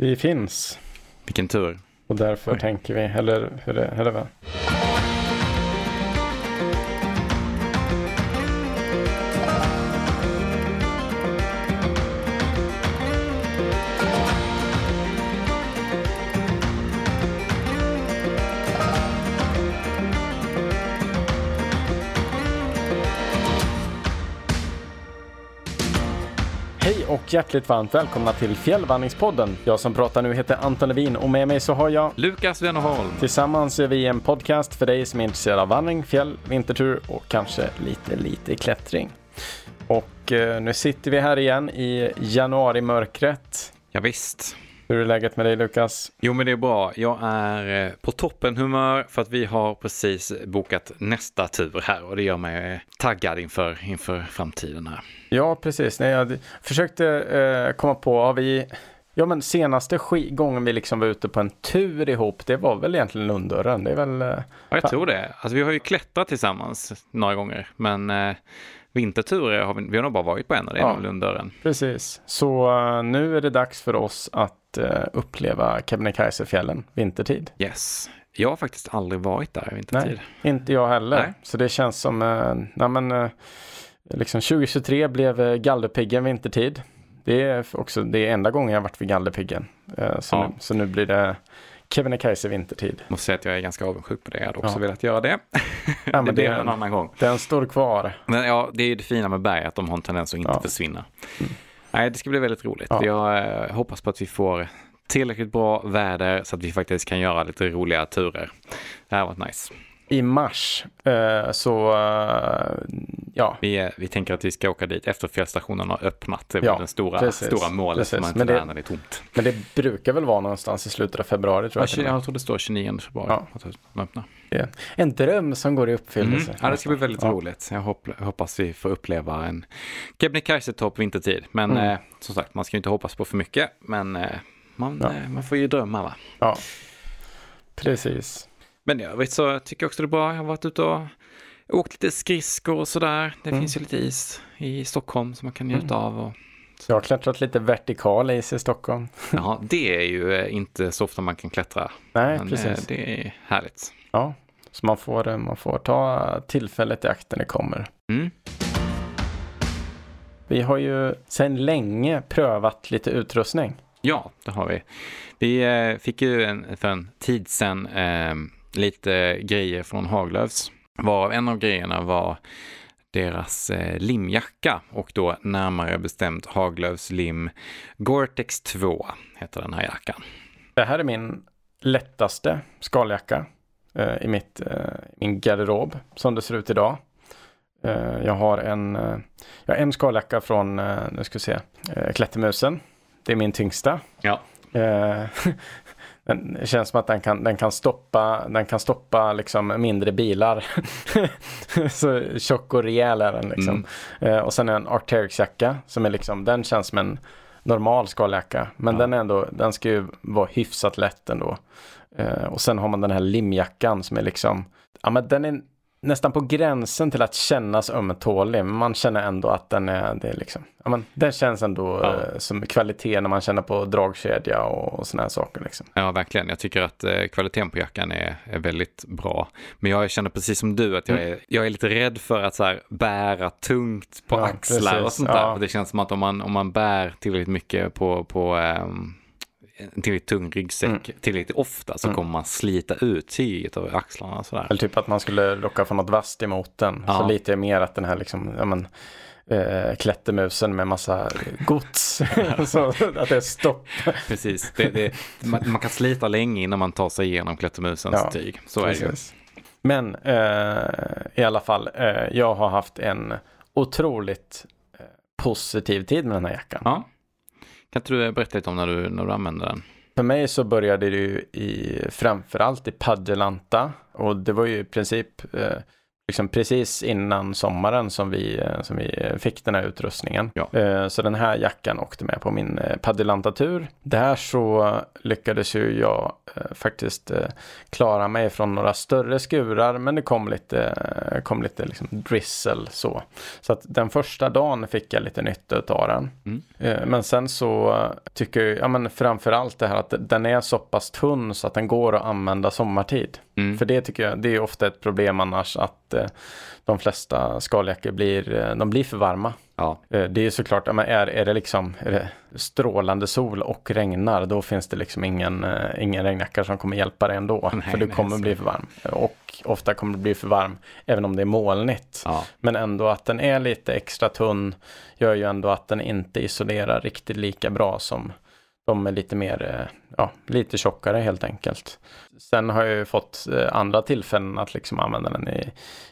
Vi finns. Vilken tur. Och därför Oj. tänker vi, eller hur är det? Och hjärtligt varmt välkomna till Fjällvandringspodden. Jag som pratar nu heter Anton Levin och med mig så har jag Lukas Wennerholm. Tillsammans är vi en podcast för dig som är intresserad av vandring, fjäll, vintertur och kanske lite, lite klättring. Och eh, nu sitter vi här igen i januarimörkret. Ja, visst. Hur är läget med dig Lukas? Jo men det är bra. Jag är eh, på toppen humör för att vi har precis bokat nästa tur här och det gör mig eh, taggad inför, inför framtiden här. Ja precis. Nej, jag försökte eh, komma på, har vi Ja men senaste gången vi liksom var ute på en tur ihop, det var väl egentligen Lunddörren? Det är väl... Ja, jag tror det. Alltså vi har ju klättrat tillsammans några gånger, men vinterturer har vi, vi har nog bara varit på en och det är ja, Lunddörren. Precis, så uh, nu är det dags för oss att uh, uppleva Kebnekaisefjällen vintertid. Yes. Jag har faktiskt aldrig varit där vintertid. Nej, inte jag heller. Nej. Så det känns som, uh, nej men, liksom 2023 blev Gallerpiggen vintertid. Det är också det är enda gången jag varit vid Gallerpiggen. Så, ja. nu, så nu blir det Kebnekaise vintertid. Måste säga att jag är ganska avundsjuk på det. Jag hade också ja. velat göra det. Ja, det blir en annan gång. Den står kvar. Men ja, det är ju det fina med berg, att de har en tendens att inte ja. försvinna. Mm. Nej, det ska bli väldigt roligt. Ja. Jag eh, hoppas på att vi får tillräckligt bra väder så att vi faktiskt kan göra lite roliga turer. Det här har varit nice. I mars eh, så, eh, ja. Vi, vi tänker att vi ska åka dit efter fjällstationen har öppnat. Det är ja, den stora, stora målet precis. man inte men det, när det är tomt. Men det brukar väl vara någonstans i slutet av februari tror jag. Ja, jag tror det står 29 februari. Ja. Att de öppnar. Yeah. En dröm som går i uppfyllelse. Mm. Ja, det ska bli väldigt ja. roligt. Jag hoppas vi får uppleva en Kebnekaise-topp vintertid. Men mm. eh, som sagt, man ska ju inte hoppas på för mycket. Men eh, man, ja. eh, man får ju drömma va? Ja, precis. Men i övrigt så tycker jag också det är bra. Jag har varit ute och åkt lite skridskor och sådär. Det mm. finns ju lite is i Stockholm som man kan njuta mm. av. Och... Jag har klättrat lite vertikal is i Stockholm. Ja, det är ju eh, inte så ofta man kan klättra. Nej, Men eh, precis. Det är härligt. Ja, så man får, man får ta tillfället i akt när det kommer. Mm. Vi har ju sedan länge prövat lite utrustning. Ja, det har vi. Vi eh, fick ju en, för en tid sedan eh, lite grejer från Haglöfs. Varav en av grejerna var deras eh, limjacka och då närmare bestämt Haglöfs lim Gore-Tex 2 heter den här jackan. Det här är min lättaste skaljacka eh, i mitt, eh, min garderob som det ser ut idag. Eh, jag har en, eh, jag har en skaljacka från, eh, nu ska vi se, Klättermusen. Det är min tyngsta. Ja. det känns som att den kan, den kan stoppa, den kan stoppa liksom mindre bilar. så tjock och rejäl är den liksom. Mm. och sen en Arterix-jacka som är liksom, den känns som en normal skaljacka. Men ja. den, är ändå, den ska ju vara hyfsat lätt ändå. Eh, och sen har man den här limjackan som är liksom, ja men den är nästan på gränsen till att kännas ömtålig. Men man känner ändå att den är, det är liksom, ja men den känns ändå ja. eh, som kvalitet när man känner på dragkedja och, och sådana här saker. Liksom. Ja, verkligen. Jag tycker att eh, kvaliteten på jackan är, är väldigt bra. Men jag känner precis som du att jag mm. är, jag är lite rädd för att så här, bära tungt på ja, axlar precis. och sånt där. Ja. Det känns som att om man, om man bär tillräckligt mycket på, på um, en tillräckligt tung ryggsäck mm. tillräckligt ofta så mm. kommer man slita ut tyget över axlarna. Sådär. Eller typ att man skulle locka från något vasst emot den. Ja. Så lite mer att den här liksom, ja men, eh, klättermusen med massa gods. så att det är stopp. Precis, det, det, man, man, kan slita länge innan man tar sig igenom klättermusens ja, tyg. Så precis. är det ju. Men eh, i alla fall, eh, jag har haft en otroligt eh, positiv tid med den här jackan. Ja. Kan inte du berätta lite om när du, när du använder den? För mig så började det ju i, framförallt i Padjelanta och det var ju i princip eh, liksom precis innan sommaren som vi, eh, som vi fick den här utrustningen. Ja. Eh, så den här jackan åkte med på min eh, paddelanta-tur. Där så lyckades ju jag faktiskt klara mig från några större skurar men det kom lite, kom lite liksom drizzle så. Så att den första dagen fick jag lite nytta av den. Mm. Men sen så tycker jag, ja men framförallt det här att den är så pass tunn så att den går att använda sommartid. Mm. För det tycker jag, det är ofta ett problem annars att eh, de flesta skaljackor blir, eh, de blir för varma. Ja. Eh, det är såklart, är, är det liksom är det strålande sol och regnar, då finns det liksom ingen, ingen regnjacka som kommer hjälpa dig ändå. Nej, för du kommer nej, bli för varm. Och ofta kommer du bli för varm även om det är molnigt. Ja. Men ändå att den är lite extra tunn gör ju ändå att den inte isolerar riktigt lika bra som de är lite mer, ja, lite tjockare helt enkelt. Sen har jag ju fått eh, andra tillfällen att liksom använda den i,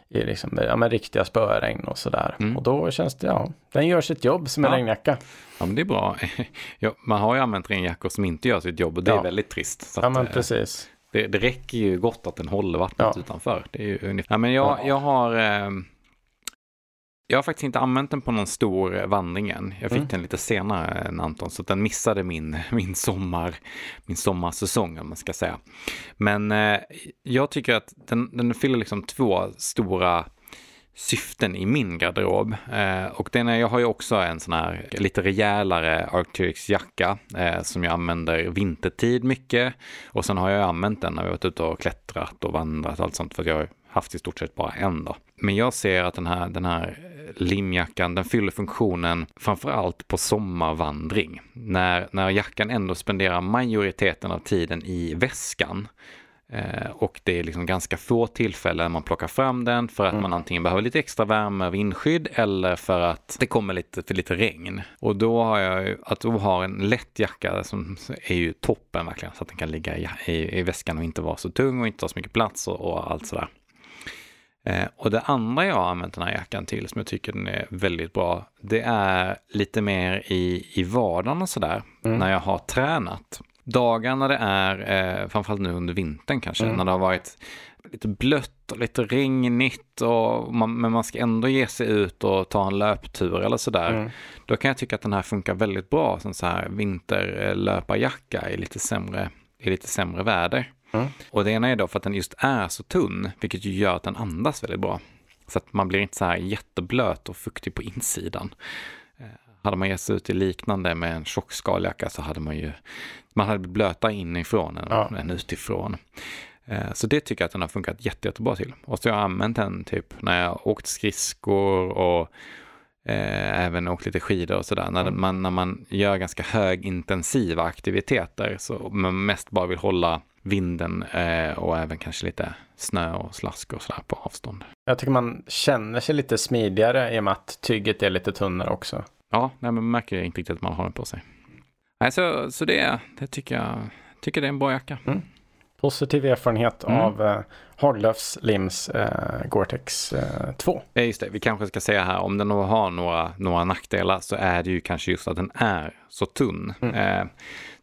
i liksom, ja, men riktiga spöregn och sådär. Mm. Och då känns det, ja, den gör sitt jobb som en ja. regnjacka. Ja, men det är bra. ja, man har ju använt regnjackor som inte gör sitt jobb och det ja. är väldigt trist. Ja, men att, eh, precis. Det, det räcker ju gott att den håller vattnet ja. utanför. Det är ju ungefär. Ja, men jag, jag har eh, jag har faktiskt inte använt den på någon stor vandring än. Jag fick mm. den lite senare än Anton, så den missade min, min, sommar, min sommarsäsong om man ska säga. Men eh, jag tycker att den, den fyller liksom två stora syften i min garderob. Eh, och den är, jag har ju också en sån här lite rejälare Arcturix jacka eh, som jag använder vintertid mycket. Och sen har jag använt den när vi varit ute och klättrat och vandrat och allt sånt för jag har haft i stort sett bara en då. Men jag ser att den här, den här limjackan, den fyller funktionen framförallt på sommarvandring. När, när jackan ändå spenderar majoriteten av tiden i väskan. Eh, och det är liksom ganska få tillfällen man plockar fram den för att mm. man antingen behöver lite extra värme vindskydd eller för att det kommer lite, för lite regn. Och då har jag ju, att då ha en lätt jacka som är ju toppen verkligen så att den kan ligga i, i, i väskan och inte vara så tung och inte ta så mycket plats och, och allt sådär. Eh, och det andra jag har använt den här jackan till som jag tycker den är väldigt bra, det är lite mer i, i vardagen och sådär, mm. när jag har tränat. Dagar när det är, eh, framförallt nu under vintern kanske, mm. när det har varit lite blött och lite regnigt och man, men man ska ändå ge sig ut och ta en löptur eller sådär. Mm. Då kan jag tycka att den här funkar väldigt bra som så här vinterlöparjacka i lite sämre, i lite sämre väder. Mm. Och det ena är då för att den just är så tunn, vilket ju gör att den andas väldigt bra. Så att man blir inte så här jätteblöt och fuktig på insidan. Eh, hade man gett sig ut i liknande med en tjock skaljacka så hade man ju, man hade blivit blötare inifrån än, ja. än utifrån. Eh, så det tycker jag att den har funkat jätte, jättebra till. Och så har jag använt den typ när jag åkt skridskor och eh, även åkt lite skidor och sådär. När, mm. man, när man gör ganska högintensiva aktiviteter så man mest bara vill hålla vinden eh, och även kanske lite snö och slask och sådär på avstånd. Jag tycker man känner sig lite smidigare i och med att tyget är lite tunnare också. Ja, nej, men man märker inte riktigt att man har den på sig. Nej, så, så det, det tycker jag tycker det är en bra jacka. Mm. Positiv erfarenhet mm. av eh, Haglöfs Lims eh, Gore-Tex eh, 2. Ja, just det. Vi kanske ska säga här, om den har några, några nackdelar så är det ju kanske just att den är så tunn. Mm. Eh,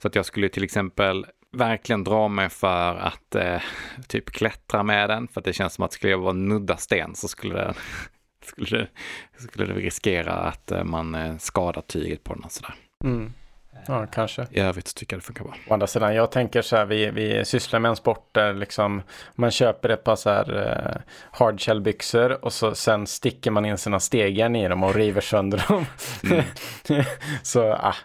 så att jag skulle till exempel verkligen dra mig för att eh, typ klättra med den. För att det känns som att skulle jag vara nudda sten så skulle det, skulle det, skulle det riskera att eh, man eh, skadar tyget på den. Och sådär. Mm. Ja, kanske. I övrigt så tycker jag det funkar bra. Å andra sidan, jag tänker så här, vi, vi sysslar med en sport där liksom man köper ett par så här uh, hardshell-byxor och så sen sticker man in sina stegen i dem och river sönder dem. Mm. så, ah,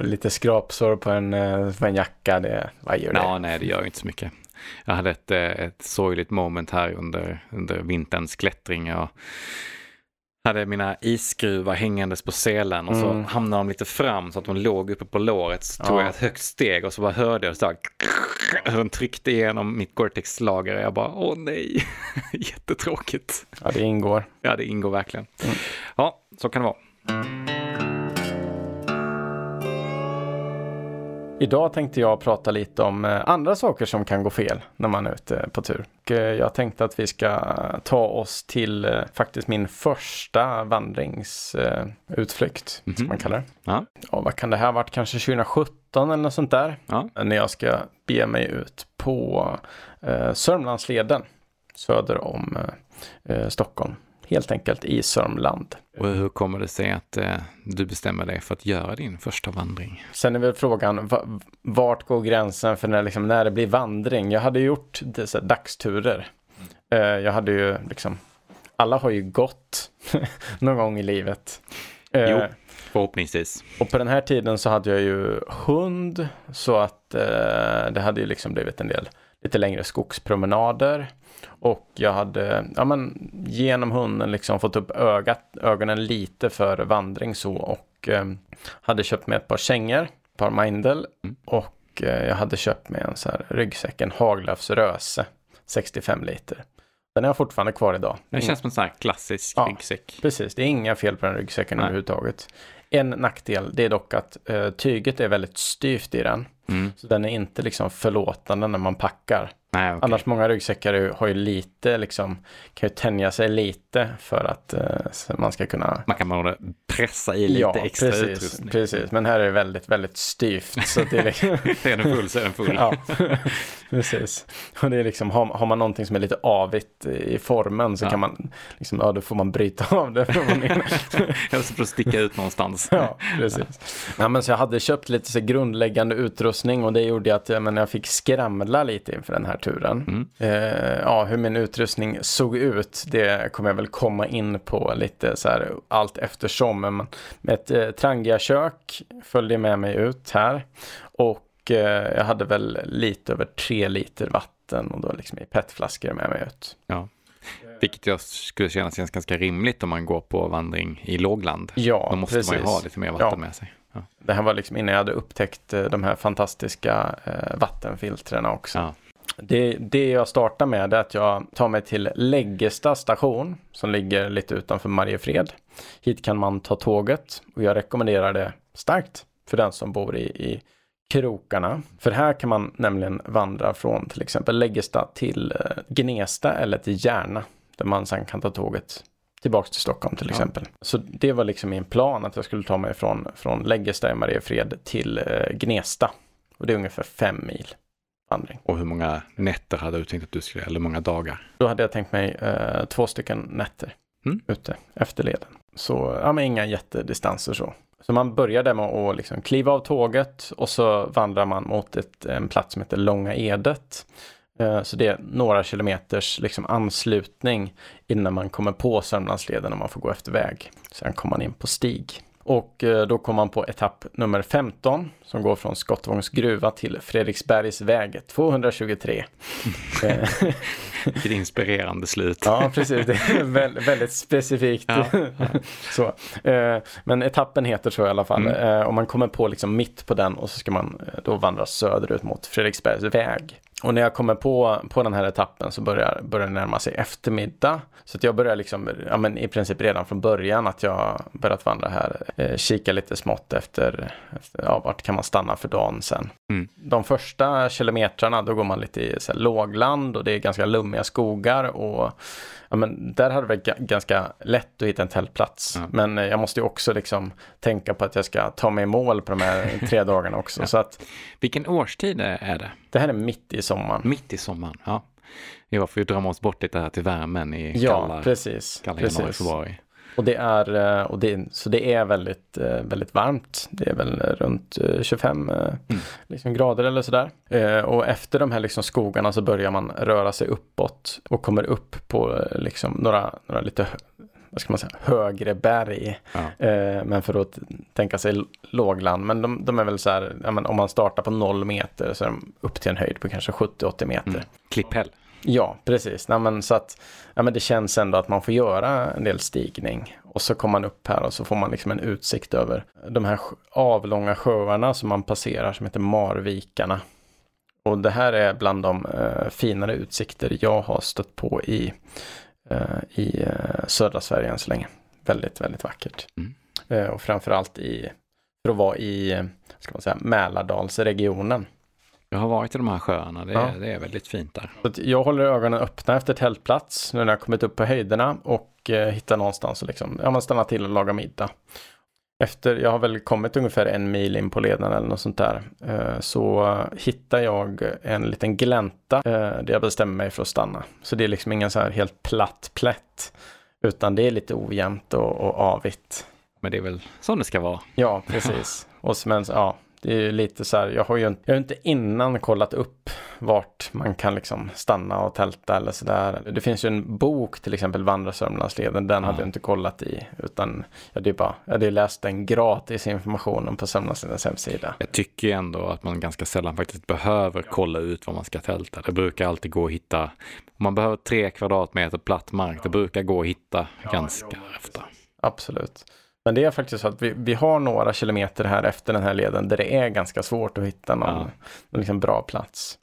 Lite skrapsår på en, eh, på en jacka, det, vad gör det? Ja, nej, det gör inte så mycket. Jag hade ett, eh, ett sorgligt moment här under, under vinterns klättring. Jag hade mina isskruvar hängandes på selen och så mm. hamnade de lite fram så att de låg uppe på låret. Så tog ja. jag ett högt steg och så bara hörde jag så här, den tryckte igenom mitt Gore-Tex-lager. Jag bara, åh nej, jättetråkigt. Ja, det ingår. Ja, det ingår verkligen. Mm. Ja, så kan det vara. Idag tänkte jag prata lite om eh, andra saker som kan gå fel när man är ute på tur. Eh, jag tänkte att vi ska ta oss till eh, faktiskt min första vandringsutflykt, mm -hmm. som man kallar det. Ja. ja, vad kan det här varit? Kanske 2017 eller något sånt där. Ja. När jag ska bege mig ut på eh, Sörmlandsleden. söder om eh, Stockholm. Helt enkelt i Sörmland. Och hur kommer det sig att eh, du bestämmer dig för att göra din första vandring? Sen är väl frågan, vart går gränsen för när, liksom, när det blir vandring? Jag hade gjort dessa dagsturer. Eh, jag hade ju liksom, alla har ju gått någon gång i livet. Eh, jo, förhoppningsvis. Och på den här tiden så hade jag ju hund, så att eh, det hade ju liksom blivit en del lite längre skogspromenader. Och jag hade ja, men, genom hunden liksom fått upp ögat, ögonen lite för vandring så och eh, hade köpt med ett par kängor, ett par Mindel mm. och eh, jag hade köpt med en så här ryggsäck, en Haglöfs Röse, 65 liter. Den är jag fortfarande kvar idag. Den känns som en sån här klassisk ja, ryggsäck. Precis, det är inga fel på den ryggsäcken Nej. överhuvudtaget. En nackdel, det är dock att eh, tyget är väldigt styvt i den. Mm. Så den är inte liksom förlåtande när man packar. Nej, okay. Annars många ryggsäckar har ju lite liksom, kan ju tänja sig lite för att uh, man ska kunna... Man kan bara pressa i lite ja, extra precis, utrustning. precis. Men här är det väldigt, väldigt styvt. Så det är, liksom... är den full så är den full. ja, precis. Och det är liksom, har, har, man någonting som är lite avigt i formen så ja. kan man, liksom, ja då får man bryta av det. Eller så får du sticka ut någonstans. ja, precis. Ja, men så jag hade köpt lite så grundläggande utrustning och det gjorde att jag, men jag fick skramla lite inför den här turen. Mm. Eh, ja, hur min utrustning såg ut, det kommer jag väl komma in på lite så här allt eftersom. Men ett eh, Trangia-kök följde med mig ut här och eh, jag hade väl lite över tre liter vatten och då liksom i petflaskor med mig ut. Ja. Vilket jag skulle känna känns ganska rimligt om man går på vandring i lågland. Ja, Då måste precis. man ju ha lite mer vatten ja. med sig. Ja. Det här var liksom innan jag hade upptäckt eh, de här fantastiska eh, vattenfiltrerna också. Ja. Det, det jag startar med är att jag tar mig till Läggesta station som ligger lite utanför Mariefred. Hit kan man ta tåget och jag rekommenderar det starkt för den som bor i, i krokarna. För här kan man nämligen vandra från till exempel Läggesta till eh, Gnesta eller till Järna där man sen kan ta tåget tillbaks till Stockholm till exempel. Ja. Så det var liksom min plan att jag skulle ta mig från, från Läggesta i Mariefred till eh, Gnesta. Och det är ungefär fem mil vandring. Och hur många nätter hade du tänkt att du skulle, eller många dagar? Då hade jag tänkt mig eh, två stycken nätter mm. ute efter leden. Så, ja men inga jättedistanser så. Så man börjar där med att liksom kliva av tåget och så vandrar man mot ett, en plats som heter Långa Edet. Eh, så det är några kilometers liksom anslutning innan man kommer på Sörmlandsleden och man får gå efter väg. Sen kommer man in på stig. Och eh, då kom man på etapp nummer 15 som går från Skottvångs gruva till Fredriksbergs väg 223. Vilket inspirerande slut. ja, precis. Det är väldigt, väldigt specifikt. Ja, ja. så. Eh, men etappen heter så i alla fall. Mm. Och man kommer på liksom mitt på den och så ska man då vandra söderut mot Fredriksbergs väg. Och när jag kommer på, på den här etappen så börjar, börjar det närma sig eftermiddag. Så att jag börjar liksom, ja men i princip redan från början att jag börjat vandra här, eh, kika lite smått efter, efter, ja vart kan man stanna för dagen sen. Mm. De första kilometrarna då går man lite i så här, lågland och det är ganska lummiga skogar och ja, men där hade det varit ganska lätt att hitta en tältplats. Mm. Men eh, jag måste ju också liksom tänka på att jag ska ta mig i mål på de här tre dagarna också. ja. så att, Vilken årstid är det? Det här är mitt i sommaren. Mitt i sommaren, ja. Ja, får ju drömma oss bort lite här till värmen i ja, kalla, precis, kalla januari, februari. Och det är, eh, och det, så det är väldigt, eh, väldigt varmt. Det är väl runt 25 mm. liksom grader eller sådär. Och efter de här liksom skogarna så börjar man röra sig uppåt och kommer upp på liksom några, några lite vad ska man säga, högre berg. Ja. Eh, men för att tänka sig lågland. Men de, de är väl så här, ja, om man startar på noll meter så är de upp till en höjd på kanske 70-80 meter. Mm. Klipphäll. Ja, precis. Nej, men så att, ja, men det känns ändå att man får göra en del stigning. Och så kommer man upp här och så får man liksom en utsikt över de här avlånga sjöarna som man passerar som heter Marvikarna. Och det här är bland de eh, finare utsikter jag har stött på i Eh, i eh, södra Sverige än så länge. Väldigt, väldigt vackert. Mm. Eh, och framförallt i, för att vara i, ska man säga, Mälardalsregionen. Jag har varit i de här sjöarna, det, ja. är, det är väldigt fint där. Jag håller ögonen öppna efter tältplats nu när jag kommit upp på höjderna och eh, hittar någonstans och liksom, ja, man stannar till och lagar middag. efter, jag har väl kommit ungefär en mil in på leden eller något sånt där, eh, så hittar jag en liten glänta eh, där jag bestämmer mig för att stanna. Så det är liksom ingen så här helt platt plätt, utan det är lite ojämnt och, och avigt. Men det är väl så det ska vara. Ja, precis. och men, ja, det är ju lite så här, jag har ju inte, jag har inte innan kollat upp vart man kan liksom stanna och tälta eller sådär. Det finns ju en bok till exempel, Vandra Sörmlandsleden, den ja. hade jag inte kollat i. Utan jag hade bara, jag hade läst den gratis informationen på Sörmlandsledens hemsida. Jag tycker ändå att man ganska sällan faktiskt behöver kolla ut var man ska tälta. Det brukar alltid gå att hitta, om man behöver tre kvadratmeter platt mark, det brukar gå att hitta ganska ofta. Absolut. Men det är faktiskt så att vi, vi har några kilometer här efter den här leden där det är ganska svårt att hitta någon, ja. någon liksom bra plats.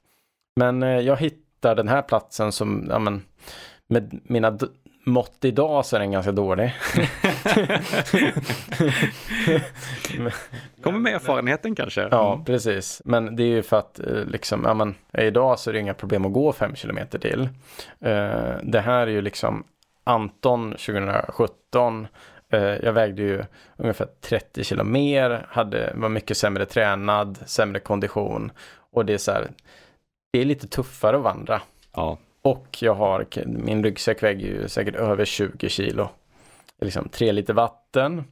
Men eh, jag hittar den här platsen som, ja men, med mina mått idag så är den ganska dålig. Kommer med erfarenheten kanske. Ja, mm. precis. Men det är ju för att eh, liksom, ja men idag så är det inga problem att gå fem kilometer till. Uh, det här är ju liksom Anton 2017 Eh, jag vägde ju ungefär 30 kilo mer, hade, var mycket sämre tränad, sämre kondition. Och det är så här, det är lite tuffare att vandra. Ja. Och jag har, min ryggsäck väger ju säkert över 20 kilo. Liksom tre liter vatten.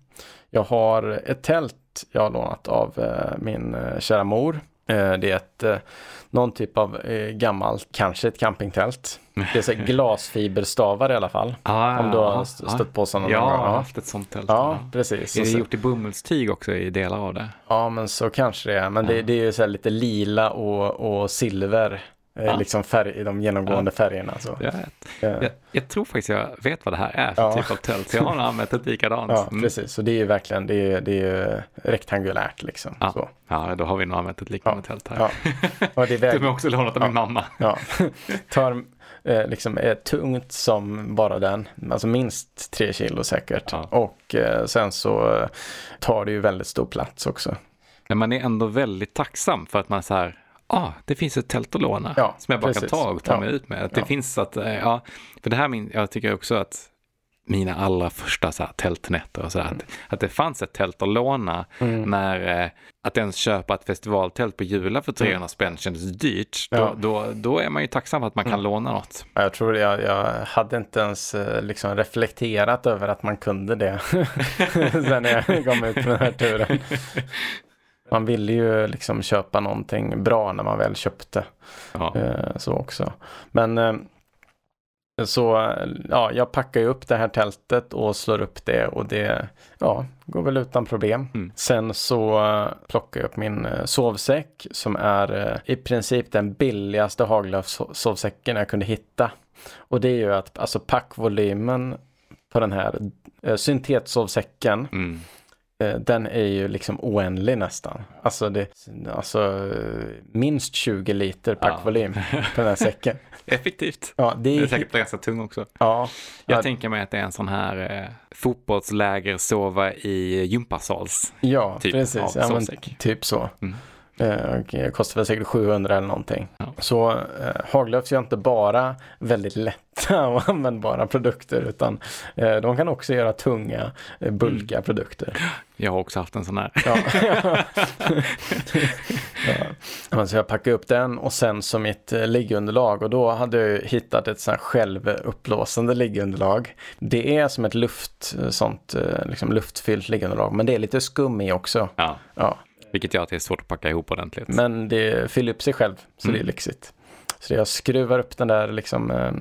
Jag har ett tält jag har lånat av eh, min eh, kära mor. Eh, det är ett, eh, någon typ av eh, gammalt, kanske ett campingtält. Det är så glasfiberstavar i alla fall. Ah, om du har stött på sådana Ja, jag har haft ett sånt tält. Ja, precis. Är det gjort i bomullstyg också i delar av det? Ja, men så kanske det är. Men ja. det, det, är ju så lite lila och, och silver ja. Liksom färg, de genomgående ja. färgerna. Så. Jag, jag, jag, tror faktiskt jag vet vad det här är för ja. typ av tält. Jag har nog använt ett likadant. Ja, mm. precis. Så det är ju verkligen det är, det är rektangulärt liksom. Ja. Så. ja, då har vi nog använt ett liknande tält här. Ja. Det är väg... Också lånat av min mamma. Ja. Tar, eh, liksom är tungt som bara den. Alltså minst tre kilo säkert. Och eh, sen så eh, tar det ju väldigt stor plats också. Men man är ändå väldigt tacksam för att man så här ah, det finns ett tält att låna ja, som jag bara precis. kan ta och ta ja. mig ut med. Att det finns att, eh, ja, för det här min, jag tycker också att mina allra första så här, tältnätter och så mm. att, att det fanns ett tält att låna mm. när eh, att ens köpa ett festivaltält på Jula för 300 mm. spänn kändes dyrt. Då, ja. då, då, är man ju tacksam för att man kan mm. låna något. Jag tror jag, jag hade inte ens eh, liksom reflekterat över att man kunde det sen när jag kom ut på den här turen. Man ville ju liksom köpa någonting bra när man väl köpte. Ja. Eh, så också. Men eh, så ja, jag packar ju upp det här tältet och slår upp det och det ja, går väl utan problem. Mm. Sen så uh, plockar jag upp min sovsäck som är i princip den billigaste Haglöf-sovsäcken jag kunde hitta. Och det är ju att alltså packvolymen på den här syntetsovsäcken mm. Eh, den är ju liksom oändlig nästan. Alltså, det, alltså minst 20 liter packvolym ja. på den här säcken. Effektivt. Ja, det är, det är säkert ganska tung också. Ja. Jag ja. tänker mig att det är en sån här eh, fotbollsläger sova i gympasals. Ja, typ precis. Ja, men, typ så. Mm. Eh, kostar väl säkert 700 eller någonting. Ja. Så eh, Haglöfs gör inte bara väldigt lätta och användbara produkter utan eh, de kan också göra tunga, eh, bulkiga mm. produkter. Jag har också haft en sån här. ja. ja. Så jag packade upp den och sen som mitt eh, liggunderlag och då hade jag hittat ett sånt här självuppblåsande liggunderlag. Det är som ett luft, eh, sånt liksom luftfyllt liggunderlag men det är lite skum i också. Ja. ja. Vilket gör att det är svårt att packa ihop ordentligt. Men det fyller upp sig själv, så mm. det är mm. lyxigt. Så jag skruvar upp den där liksom eh,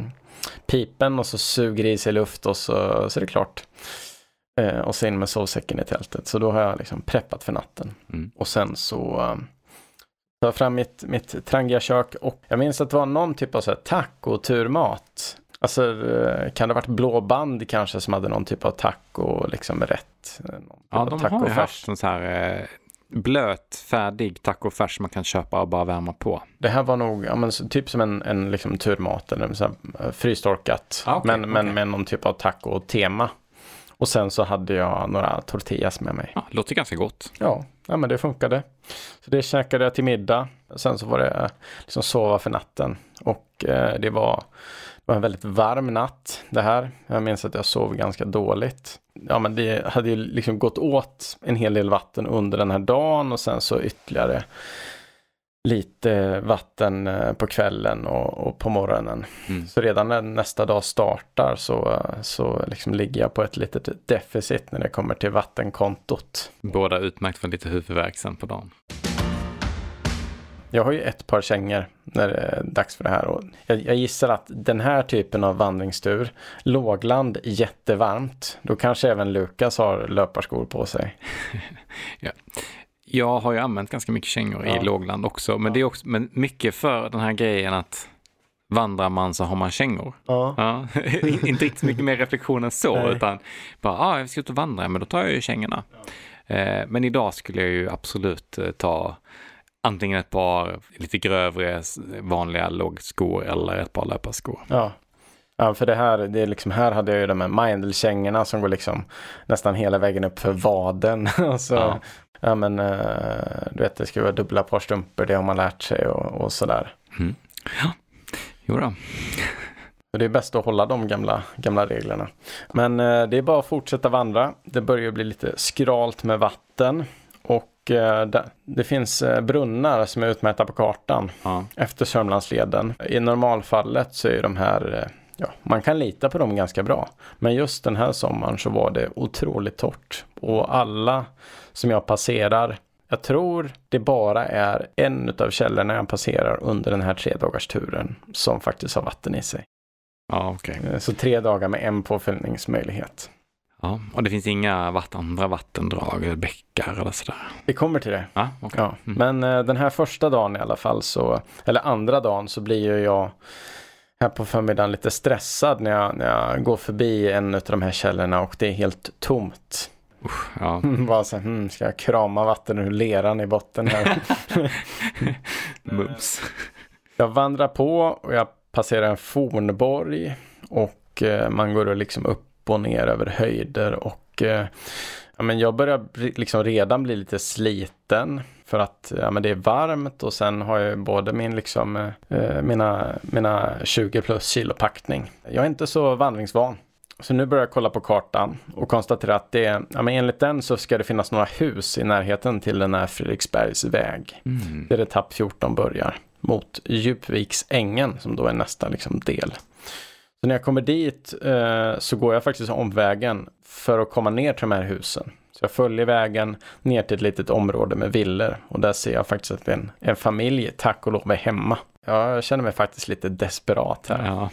pipen och så suger i sig luft och så, så är det klart. Eh, och så in med sovsäcken i tältet. Så då har jag liksom preppat för natten. Mm. Och sen så eh, tar jag fram mitt, mitt trangiakök och jag minns att det var någon typ av så här taco-turmat. Alltså eh, kan det ha varit blåband kanske som hade någon typ av taco liksom rätt? ja, de har ju haft en så här eh, blöt, färdig tacofärs man kan köpa och bara värma på. Det här var nog ja, men, typ som en, en liksom, turmat eller så här, frystorkat. Ah, okay, men, okay. men med någon typ av taco-tema. Och sen så hade jag några tortillas med mig. Ja, låter ganska gott. Ja, ja men det funkade. Så det käkade jag till middag. Sen så var det liksom sova för natten. Och eh, det var det var en väldigt varm natt det här. Jag minns att jag sov ganska dåligt. Ja men det hade ju liksom gått åt en hel del vatten under den här dagen och sen så ytterligare lite vatten eh, på kvällen och, och på morgonen. Mm. Så redan när nästa dag startar så, så liksom ligger jag på ett litet deficit när det kommer till vattenkontot. Båda utmärkt för lite huvudvärk sen på dagen. Jag har ju ett par kängor när det är dags för det här. Och jag, jag gissar att den här typen av vandringstur, lågland, jättevarmt, då kanske även Lukas har löparskor på sig. ja. Jag har ju använt ganska mycket kängor ja. i lågland också, men ja. det är också men mycket för den här grejen att vandrar man så har man kängor. Ja. ja. inte riktigt mycket mer reflektion än så, Nej. utan bara, ja, ah, jag ska ut och vandra, men då tar jag ju kängorna. Eh, men idag skulle jag ju absolut eh, ta antingen ett par lite grövre vanliga lågskor eller ett par löparskor. Ja. Ja, för det här, det är liksom, här hade jag ju de här Mindel-kängorna som går liksom nästan hela vägen upp för vaden. och så, ja. Ja men, uh, du vet, det ska vara dubbla par strumpor, det har man lärt sig och, och sådär. Mm. Ja, jo då. det är bäst att hålla de gamla, gamla reglerna. Men uh, det är bara att fortsätta vandra. Det börjar bli lite skralt med vatten. Och Eh, det finns eh, brunnar som är utmätta på kartan ja. efter Sörmlandsleden. I normalfallet så är de här, eh, ja, man kan lita på dem ganska bra. Men just den här sommaren så var det otroligt torrt. Och alla som jag passerar jag tror det bara är en av källorna jag passerar under den här tre dagars turen som faktiskt har vatten i sig. Ja, okay. Så tre dagar med en påfyllningsmöjlighet. Ja, och det finns inga vatten, andra vattendrag eller bäckar eller sådär? Vi kommer till det. Ja, okay. ja. Mm. Men eh, den här första dagen i alla fall så, eller andra dagen så blir ju jag här på förmiddagen lite stressad när jag, när jag går förbi en av de här källorna och det är helt tomt. Usch, ja. Bara så, hmm, ska jag krama vatten ur leran i botten här? Mums. Jag vandrar på och jag passerar en fornborg och eh, man går liksom upp och ner över höjder och eh, ja, men jag börjar liksom redan bli lite sliten för att ja, men det är varmt och sen har jag både min liksom, eh, mina, mina 20 plus kilo packning. Jag är inte så vandringsvan. Så nu börjar jag kolla på kartan och konstatera att det, ja, men enligt den så ska det finnas några hus i närheten till den här Fredriksbergs väg. Mm. Där etapp 14 börjar mot Djupviksängen som då är nästa liksom, del. Så när jag kommer dit eh, så går jag faktiskt omvägen för att komma ner till de här husen. Så jag följer vägen ner till ett litet område med villor och där ser jag faktiskt att en, en familj, tack och lov, är hemma. Jag känner mig faktiskt lite desperat här. Ja,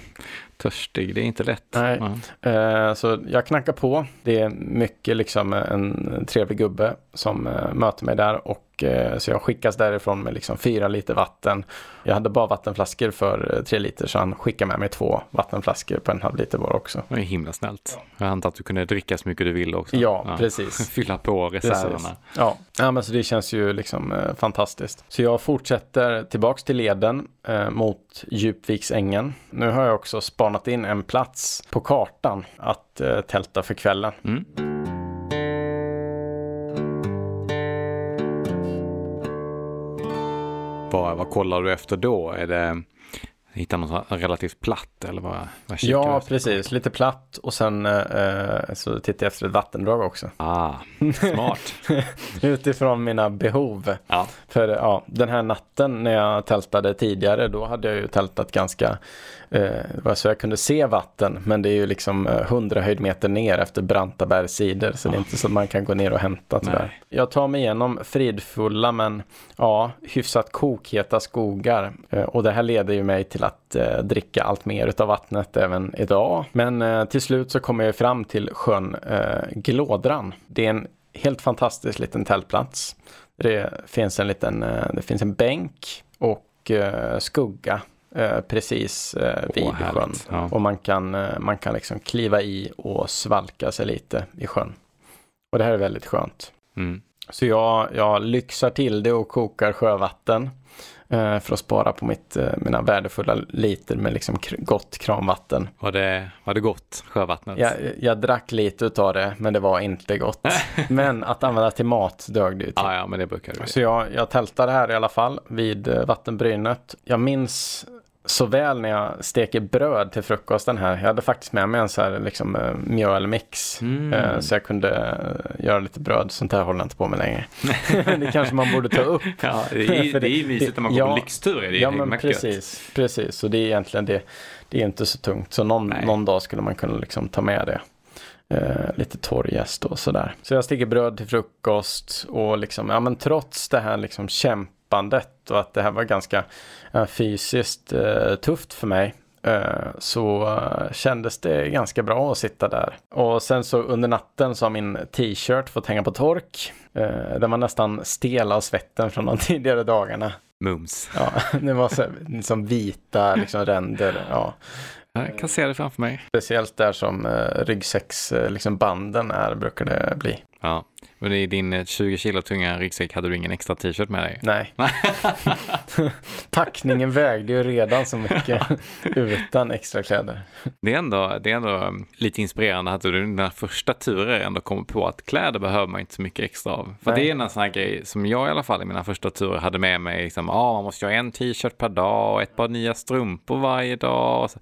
törstig, det är inte lätt. Nej. Eh, så jag knackar på. Det är mycket liksom en trevlig gubbe som eh, möter mig där och så jag skickas därifrån med liksom fyra liter vatten. Jag hade bara vattenflaskor för tre liter så han skickade med mig två vattenflaskor på en halv liter var också. Det är himla snällt. Jag antar att du kunde dricka så mycket du ville också. Ja, ja. precis. Fylla på reserverna. Ja. ja, men så det känns ju liksom fantastiskt. Så jag fortsätter tillbaks till leden eh, mot Djupviksängen. Nu har jag också spanat in en plats på kartan att eh, tälta för kvällen. Mm. Vad, vad kollar du efter då? Är det hitta något relativt platt eller vad, vad Ja, precis. Lite platt och sen eh, så tittar jag efter ett vattendrag också. Ah, smart. Utifrån mina behov. Ja. För ja, den här natten när jag tältade tidigare, då hade jag ju tältat ganska Eh, så jag kunde se vatten men det är ju liksom eh, 100 höjdmeter ner efter branta bergssidor så oh. det är inte så att man kan gå ner och hämta tyvärr. Jag tar mig igenom fridfulla men ja, hyfsat kokheta skogar eh, och det här leder ju mig till att eh, dricka allt mer utav vattnet även idag. Men eh, till slut så kommer jag fram till sjön eh, Glådran. Det är en helt fantastisk liten tältplats. Det finns en liten, eh, det finns en bänk och skugga Eh, precis eh, vid oh, sjön. Ja. Och man kan, eh, man kan liksom kliva i och svalka sig lite i sjön. Och det här är väldigt skönt. Mm. Så jag, jag lyxar till det och kokar sjövatten. Eh, för att spara på mitt, eh, mina värdefulla liter med liksom gott kranvatten. Var det, var det gott, sjövattnet? Jag, jag drack lite utav det, men det var inte gott. men att använda till mat dög det ju till. Ja, ja, men det brukar du. Så jag, jag tältade här i alla fall vid eh, vattenbrynet. Jag minns så väl när jag steker bröd till frukosten här. Jag hade faktiskt med mig en så här liksom uh, mjölmix. Mm. Uh, så jag kunde uh, göra lite bröd. Sånt här håller jag inte på med längre. det kanske man borde ta upp. Ja, det är, det är mysigt när man går ja, på lyxtur. Det är ja, men precis. Precis, och det är egentligen det. Det är inte så tungt. Så någon, någon dag skulle man kunna liksom ta med det. Uh, lite torr gäst och sådär. Så jag steker bröd till frukost och liksom, ja men trots det här liksom kämp löpandet och att det här var ganska uh, fysiskt uh, tufft för mig. Uh, så kändes det ganska bra att sitta där. Och sen så under natten så har min t-shirt fått hänga på tork. Den var nästan stel av svetten från de tidigare dagarna. Mums. Ja, det var så liksom vita liksom ränder. Ja. Jag kan se det framför mig. Speciellt där som ryggsäcksbanden liksom är brukar det bli. Ja. Men i din 20 eh, kilo tunga ryggsäck hade du ingen extra t-shirt med dig? Nej. Packningen vägde ju redan så mycket utan extra kläder. Det är ändå, det är ändå mm, lite inspirerande att du dina första turer ändå kommer på att kläder behöver man inte så mycket extra av. För Nej. det är en sån här grej som jag i alla fall i mina första turer hade med mig. Liksom, ah, man måste ha en t-shirt per dag och ett par nya strumpor varje dag. Så,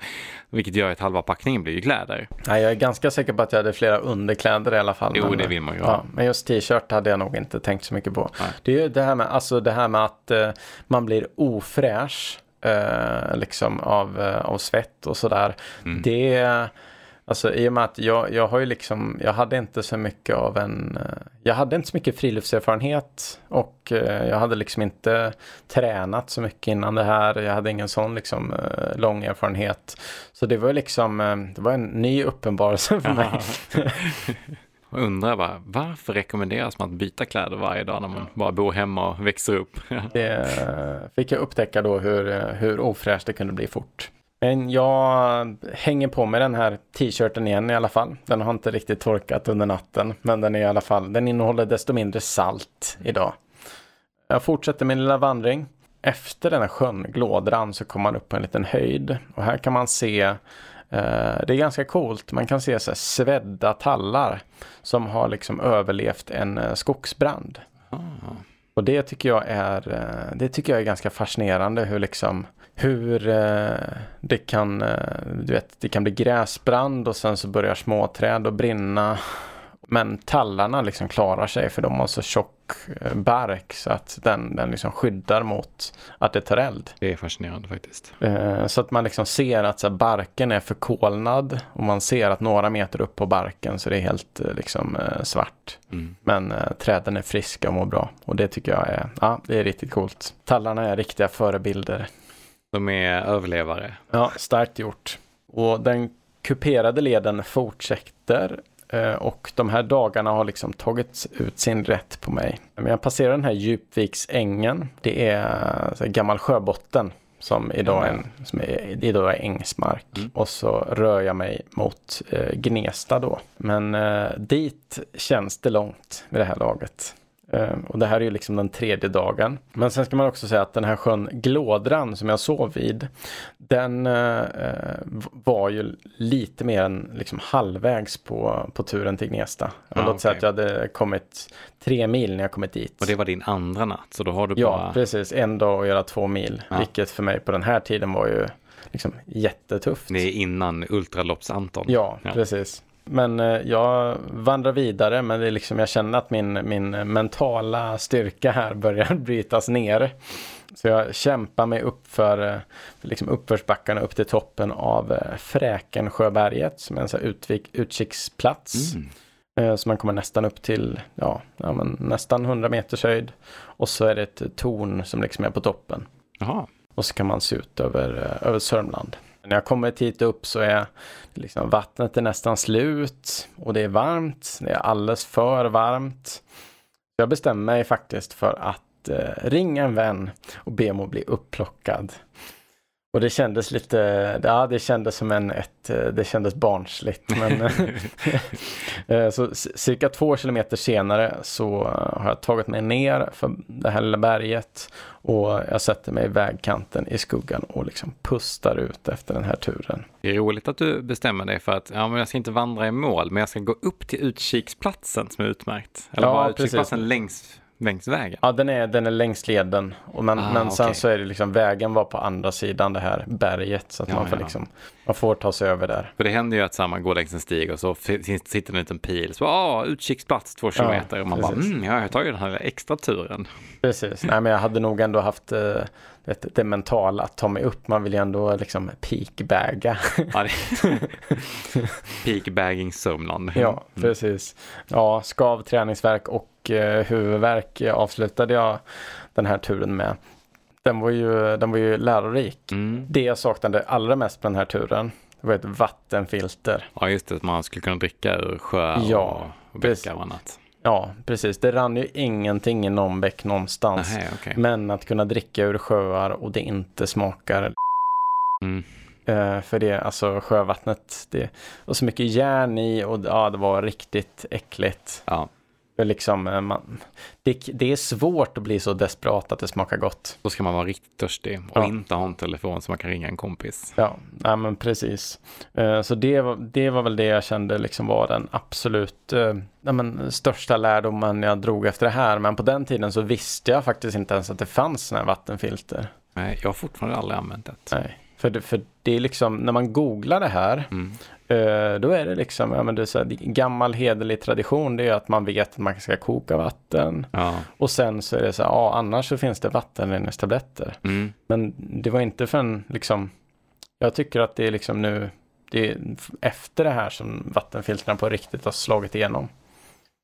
vilket gör att halva packningen blir ju kläder. Nej, jag är ganska säker på att jag hade flera underkläder i alla fall. Jo, det vill man ju. Ja, men just t-shirt hade jag nog inte tänkt så mycket på. Nej. Det är ju det här med, alltså det här med att eh, man blir ofräsch eh, liksom av, eh, av svett och sådär. Mm. Det Alltså i och med att jag, jag har ju liksom, jag hade inte så mycket av en, eh, jag hade inte så mycket friluftserfarenhet och eh, jag hade liksom inte tränat så mycket innan det här. Jag hade ingen sån liksom lång erfarenhet. Så det var liksom, det var en ny uppenbarelse för mig. Och undrar bara, varför rekommenderas man att byta kläder varje dag när man bara bor hemma och växer upp? det eh, fick jag upptäcka då hur, eh, hur ofräscht det kunde bli fort. Men jag hänger på med den här t-shirten igen i alla fall. Den har inte riktigt torkat under natten, men den är i alla fall, den innehåller desto mindre salt idag. Jag fortsätter min lilla vandring. Efter den här sjön, Glådran, så kommer man upp på en liten höjd. Och här kan man se, det är ganska coolt, man kan se så här svedda tallar som har liksom överlevt en eh, skogsbrand. Ah. Och det tycker jag är, eh, det tycker jag är ganska fascinerande hur liksom hur eh, det kan, eh, du vet, det kan bli gräsbrand och sen så börjar småträd att brinna. Men tallarna liksom klarar sig för de har så tjock eh, bark så att den, den liksom skyddar mot att det tar eld. Det är fascinerande faktiskt. Eh, så att man liksom ser att så här, barken är förkolnad och man ser att några meter upp på barken så det är helt eh, liksom svart. Mm. Men träden är friska och mår bra och det tycker jag är, ja, det är riktigt coolt. Tallarna är riktiga förebilder de är överlevare. Ja, starkt gjort. Och den kuperade leden fortsätter och de här dagarna har liksom tagit ut sin rätt på mig. Jag passerar den här Djupviksängen. Det är så gammal sjöbotten som idag, är, en, som är, idag är ängsmark. Mm. Och så rör jag mig mot eh, Gnesta då. Men eh, dit känns det långt vid det här laget. Ehm, och det här är ju liksom den tredje dagen. Men sen ska man också säga att den här sjön Glådran som jag sov vid, den eh, var ju lite mer än liksom halvvägs på, på turen till Gnesta. Ah, Låt okay. säga att jag hade kommit tre mil när jag kommit dit. Och det var din andra natt, så då har du bara... Ja, precis. En dag att göra två mil, ah. vilket för mig på den här tiden var ju liksom jättetufft. Det är innan Ultralopps-Anton. Ja, ja, precis. Men eh, jag vandrar vidare men det är liksom, jag känner att min, min mentala styrka här börjar brytas ner. Så jag kämpar mig upp för, eh, liksom uppförsbackarna upp till toppen av eh, Fräkensjöberget som är en så utvik, utkiksplats. Mm. Så man kommer nästan upp till ja, ja nästan 100 meters höjd. Och så är det ett torn som liksom är på toppen. Aha. Och så kan man se ut över, över Sörmland. När jag kommer hit upp så är liksom, vattnet är nästan slut och det är varmt. Det är alldeles för varmt. Jag bestämmer mig faktiskt för att eh, ringa en vän och be om att bli upplockad. Och det kändes lite, ja det kändes som en, ett, det kändes barnsligt. Men eh, så cirka två kilometer senare så har jag tagit mig ner för det här lilla berget och jag sätter mig i vägkanten i skuggan och liksom pustar ut efter den här turen. Det är roligt att du bestämmer dig för att ja, men jag ska inte vandra i mål, men jag ska gå upp till utkiksplatsen som är utmärkt. Eller ja, bara utkiksplatsen längs längs vägen? Ja, den är, den är längs leden. Och men, ah, men sen okay. så är det liksom, vägen var på andra sidan det här berget. Så att ja, man, får ja. liksom, man får ta sig över där. För det händer ju att samma går längs en stig och så sitter en liten pil. Så, ah, utkiksplats två kilometer. Ja, och man precis. bara, mm, ja, jag tar ju den här extra turen. Precis, nej men jag hade nog ändå haft eh, det, det mentala att ta mig upp. Man vill ju ändå liksom peakbagga. Ja, Peakbagging Sörmland. Ja, precis. Ja, skav, träningsverk och eh, huvudvärk avslutade jag den här turen med. Den var ju, den var ju lärorik. Mm. Det jag saknade allra mest på den här turen det var ett vattenfilter. Ja, just det. Att man skulle kunna dricka ur sjöar ja, och bäckar och annat. Ja, precis. Det rann ju ingenting i någon bäck någonstans. Aha, okay. Men att kunna dricka ur sjöar och det inte smakar mm. Uh, för det, alltså sjövattnet, det var så mycket järn i och ja, det var riktigt äckligt. Ja. Liksom, eh, man, det, det, är svårt att bli så desperat att det smakar gott. Då ska man vara riktigt törstig och ja. inte ha en telefon så man kan ringa en kompis. Ja, ja men precis. Uh, så det var, det var väl det jag kände liksom var den absolut uh, ja, men, största lärdomen jag drog efter det här. Men på den tiden så visste jag faktiskt inte ens att det fanns sådana här vattenfilter. Nej, jag har fortfarande aldrig använt det. Nej. För det, för det är liksom, när man googlar det här, mm. Eh, då är det liksom, ja men det är så här, gammal hederlig tradition, det är att man vet att man ska koka vatten. Ja. Och sen så är det så här, ja annars så finns det vattenreningstabletter. Mm. Men det var inte förrän liksom, jag tycker att det är liksom nu, det är efter det här som vattenfiltren på riktigt har slagit igenom.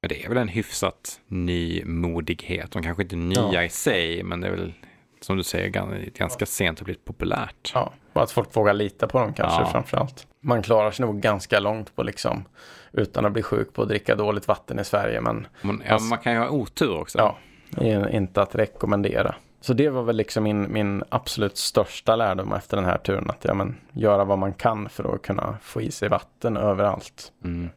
Det är väl en hyfsat ny modighet. De kanske inte är nya ja. i sig, men det är väl som du säger, ganska sent har blivit populärt. Ja, och att folk vågar lita på dem kanske ja. framförallt. Man klarar sig nog ganska långt på liksom, utan att bli sjuk på att dricka dåligt vatten i Sverige. Men, man, ja, man kan ju ha otur också. Ja, inte att rekommendera. Så det var väl liksom min, min absolut största lärdom efter den här turen. Att ja, men, göra vad man kan för att kunna få i sig vatten överallt. Mm.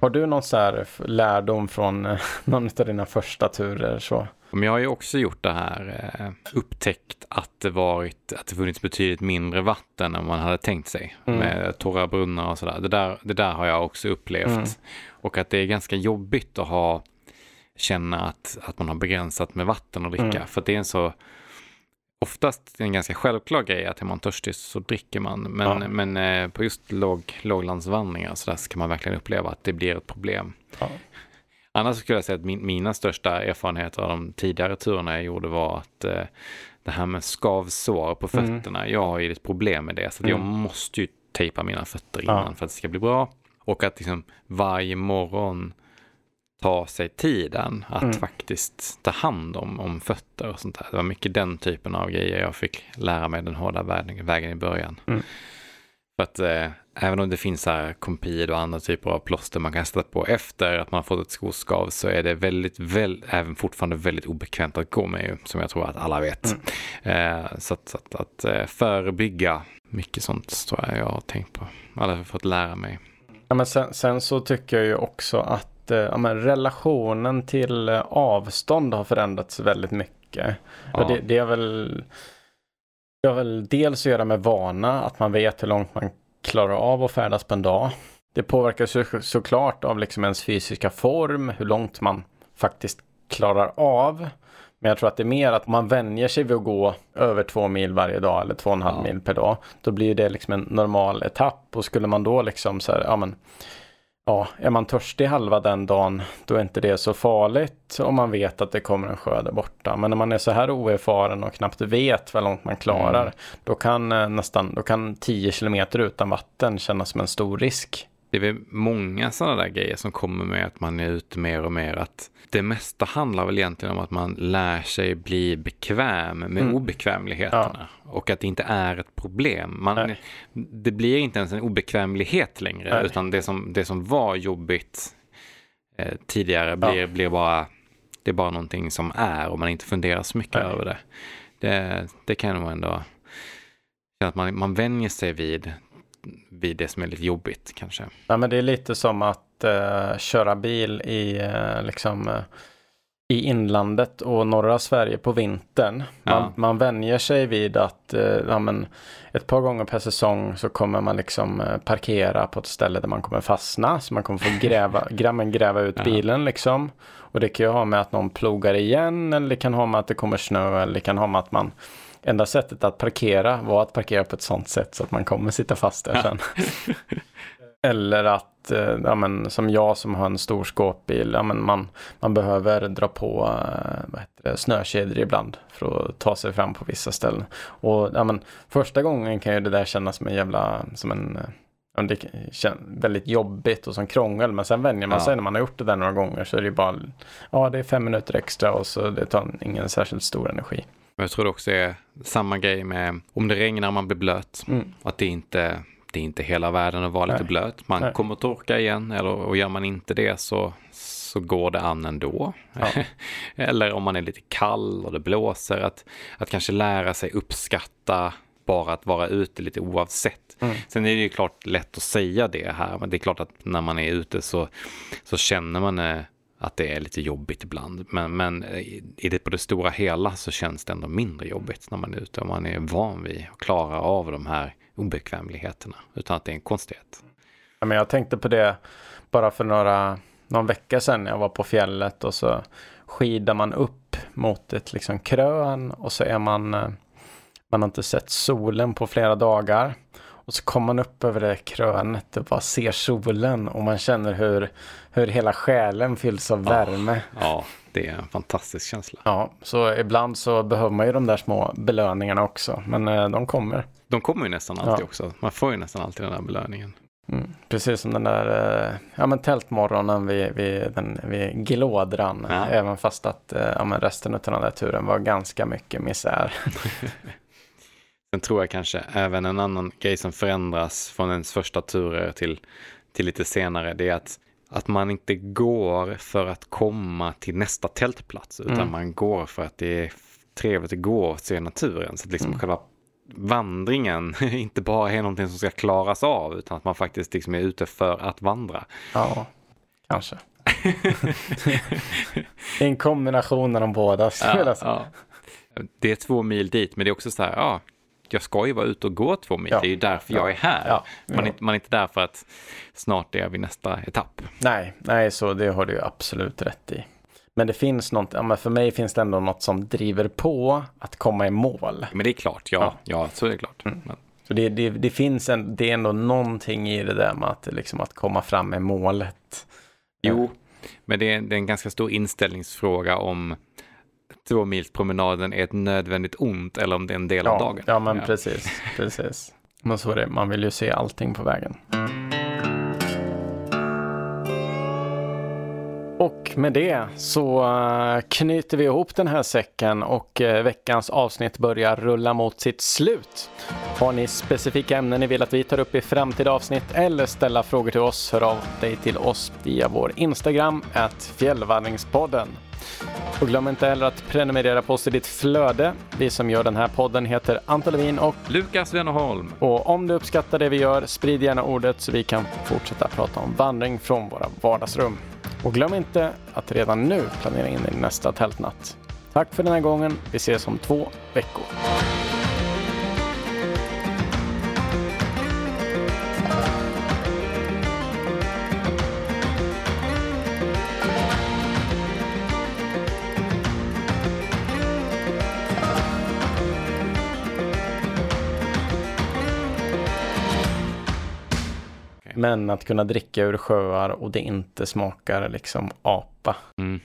Har du någon så här lärdom från eh, någon av dina första turer? Så? Men jag har ju också gjort det här, eh, upptäckt att det varit, att det funnits betydligt mindre vatten än man hade tänkt sig. Mm. Med torra brunnar och sådär. Det där, det där har jag också upplevt. Mm. Och att det är ganska jobbigt att ha, känna att, att man har begränsat med vatten att dricka. Mm. För det är en så, oftast en ganska självklar grej att är man törstig så dricker man. Men, ja. men eh, på just låg, låglandsvandringar så där så kan man verkligen uppleva att det blir ett problem. Ja. Annars skulle jag säga att min, mina största erfarenheter av de tidigare turerna jag gjorde var att eh, det här med skavsår på mm. fötterna, mm. jag har ju ett problem med det. Så mm. jag måste ju tejpa mina fötter innan ja. för att det ska bli bra. Och att liksom varje morgon ta sig tiden att mm. faktiskt ta hand om, om fötter och sånt där. Det var mycket den typen av grejer jag fick lära mig den hårda vägen, vägen i början. Mm. För att eh, även om det finns så här Compid och andra typer av plåster man kan sätta på efter att man har fått ett skoskav så är det väldigt, väl, även fortfarande väldigt obekvämt att gå med som jag tror att alla vet. Mm. Eh, så att, så att, att eh, förebygga mycket sånt tror jag jag har tänkt på. Eller fått lära mig. Ja, men sen, sen så tycker jag ju också att eh, ja, relationen till eh, avstånd har förändrats väldigt mycket. Ja. Det, det är väl det har väl dels att göra med vana, att man vet hur långt man klarar av att färdas på en dag. Det påverkas så, såklart av liksom ens fysiska form, hur långt man faktiskt klarar av. Men jag tror att det är mer att man vänjer sig vid att gå över två mil varje dag eller två och en halv ja. mil per dag. Då blir det liksom en normal etapp och skulle man då liksom så här, ja men ja, är man törstig halva den dagen då är inte det så farligt om man vet att det kommer en sjö där borta. Men när man är så här oerfaren och knappt vet vad långt man klarar, mm. då kan eh, nästan, då kan 10 kilometer utan vatten kännas som en stor risk. Det är väl många sådana där grejer som kommer med att man är ute mer och mer. Att det mesta handlar väl egentligen om att man lär sig bli bekväm med mm. obekvämligheterna. Ja. Och att det inte är ett problem. Man, det blir inte ens en obekvämlighet längre. Nej. Utan det som, det som var jobbigt eh, tidigare blir, ja. blir bara, det är bara någonting som är och man inte funderar så mycket Nej. över det. det. Det kan nog ändå att man, man vänjer sig vid, vid det som är lite jobbigt kanske. Ja, men det är lite som att uh, köra bil i uh, liksom uh, i inlandet och norra Sverige på vintern. Man, ja. man vänjer sig vid att eh, ja, men ett par gånger per säsong så kommer man liksom eh, parkera på ett ställe där man kommer fastna. Så man kommer få gräva, gräva, gräva ut bilen liksom. Och det kan ju ha med att någon plogar igen eller det kan ha med att det kommer snö eller det kan ha med att man Enda sättet att parkera var att parkera på ett sånt sätt så att man kommer sitta fast där sen. Eller att, eh, ja, men, som jag som har en stor skåpbil, ja, men man, man behöver dra på eh, vad heter det, snökedjor ibland för att ta sig fram på vissa ställen. Och ja, men, första gången kan ju det där kännas som en jävla, som en ja, det känns väldigt jobbigt och som krångel. Men sen vänjer man ja. sig när man har gjort det där några gånger så är det ju bara, ja det är fem minuter extra och så det tar ingen särskilt stor energi. Jag tror det också är samma grej med om det regnar och man blir blöt. Mm. Att det inte det är inte hela världen att vara Nej. lite blöt. Man Nej. kommer torka igen eller, och gör man inte det så, så går det an ändå. Ja. eller om man är lite kall och det blåser, att, att kanske lära sig uppskatta bara att vara ute lite oavsett. Mm. Sen är det ju klart lätt att säga det här, men det är klart att när man är ute så, så känner man eh, att det är lite jobbigt ibland. Men, men eh, i det, på det stora hela så känns det ändå mindre jobbigt när man är ute och man är van vid att klara av de här obekvämligheterna, utan att det är en konstighet. Ja, men jag tänkte på det bara för några, någon vecka sedan. Jag var på fjället och så skidar man upp mot ett liksom krön och så är man, eh, man har inte sett solen på flera dagar. Och så kommer man upp över det krönet och bara ser solen och man känner hur, hur hela själen fylls av värme. Ja, det är en fantastisk känsla. Ja, så ibland så behöver man ju de där små belöningarna också, men eh, de kommer. De kommer ju nästan alltid ja. också. Man får ju nästan alltid den där belöningen. Mm, precis som den där eh, ja, men tältmorgonen vid, vid, den, vid Glådran. Ja. Även fast att eh, ja, men resten av den där turen var ganska mycket misär. Sen tror jag kanske även en annan grej som förändras från ens första turer till, till lite senare. Det är att, att man inte går för att komma till nästa tältplats. Utan mm. man går för att det är trevligt att gå och se naturen. Så att liksom mm. själva vandringen inte bara är någonting som ska klaras av utan att man faktiskt liksom är ute för att vandra. Ja, kanske. en kombination av de båda. Ja, ja. Det är två mil dit men det är också så här, ja, jag ska ju vara ute och gå två mil, ja. det är ju därför ja. jag är här. Ja. Man, är, man är inte där för att snart är vi nästa etapp. Nej, nej, så det har du absolut rätt i. Men det finns något, men för mig finns det ändå något som driver på att komma i mål. Men det är klart, ja, ja. ja så är det klart. Mm. Så det, det, det, finns en, det är ändå någonting i det där med att, liksom, att komma fram med målet. Jo, men det är, det är en ganska stor inställningsfråga om tvåmilspromenaden är ett nödvändigt ont eller om det är en del ja, av dagen. Ja, men ja. precis, precis. Men så är det, man vill ju se allting på vägen. Och med det så eh, knyter vi ihop den här säcken och eh, veckans avsnitt börjar rulla mot sitt slut. Har ni specifika ämnen ni vill att vi tar upp i framtida avsnitt eller ställa frågor till oss, hör av dig till oss via vår Instagram, at fjällvandringspodden. Och glöm inte heller att prenumerera på oss i ditt flöde. Vi som gör den här podden heter Anton Levin och Lukas Wennerholm. Och om du uppskattar det vi gör, sprid gärna ordet så vi kan fortsätta prata om vandring från våra vardagsrum. Och glöm inte att redan nu planera in din nästa tältnatt. Tack för den här gången. Vi ses om två veckor. Men att kunna dricka ur sjöar och det inte smakar liksom apa. Mm.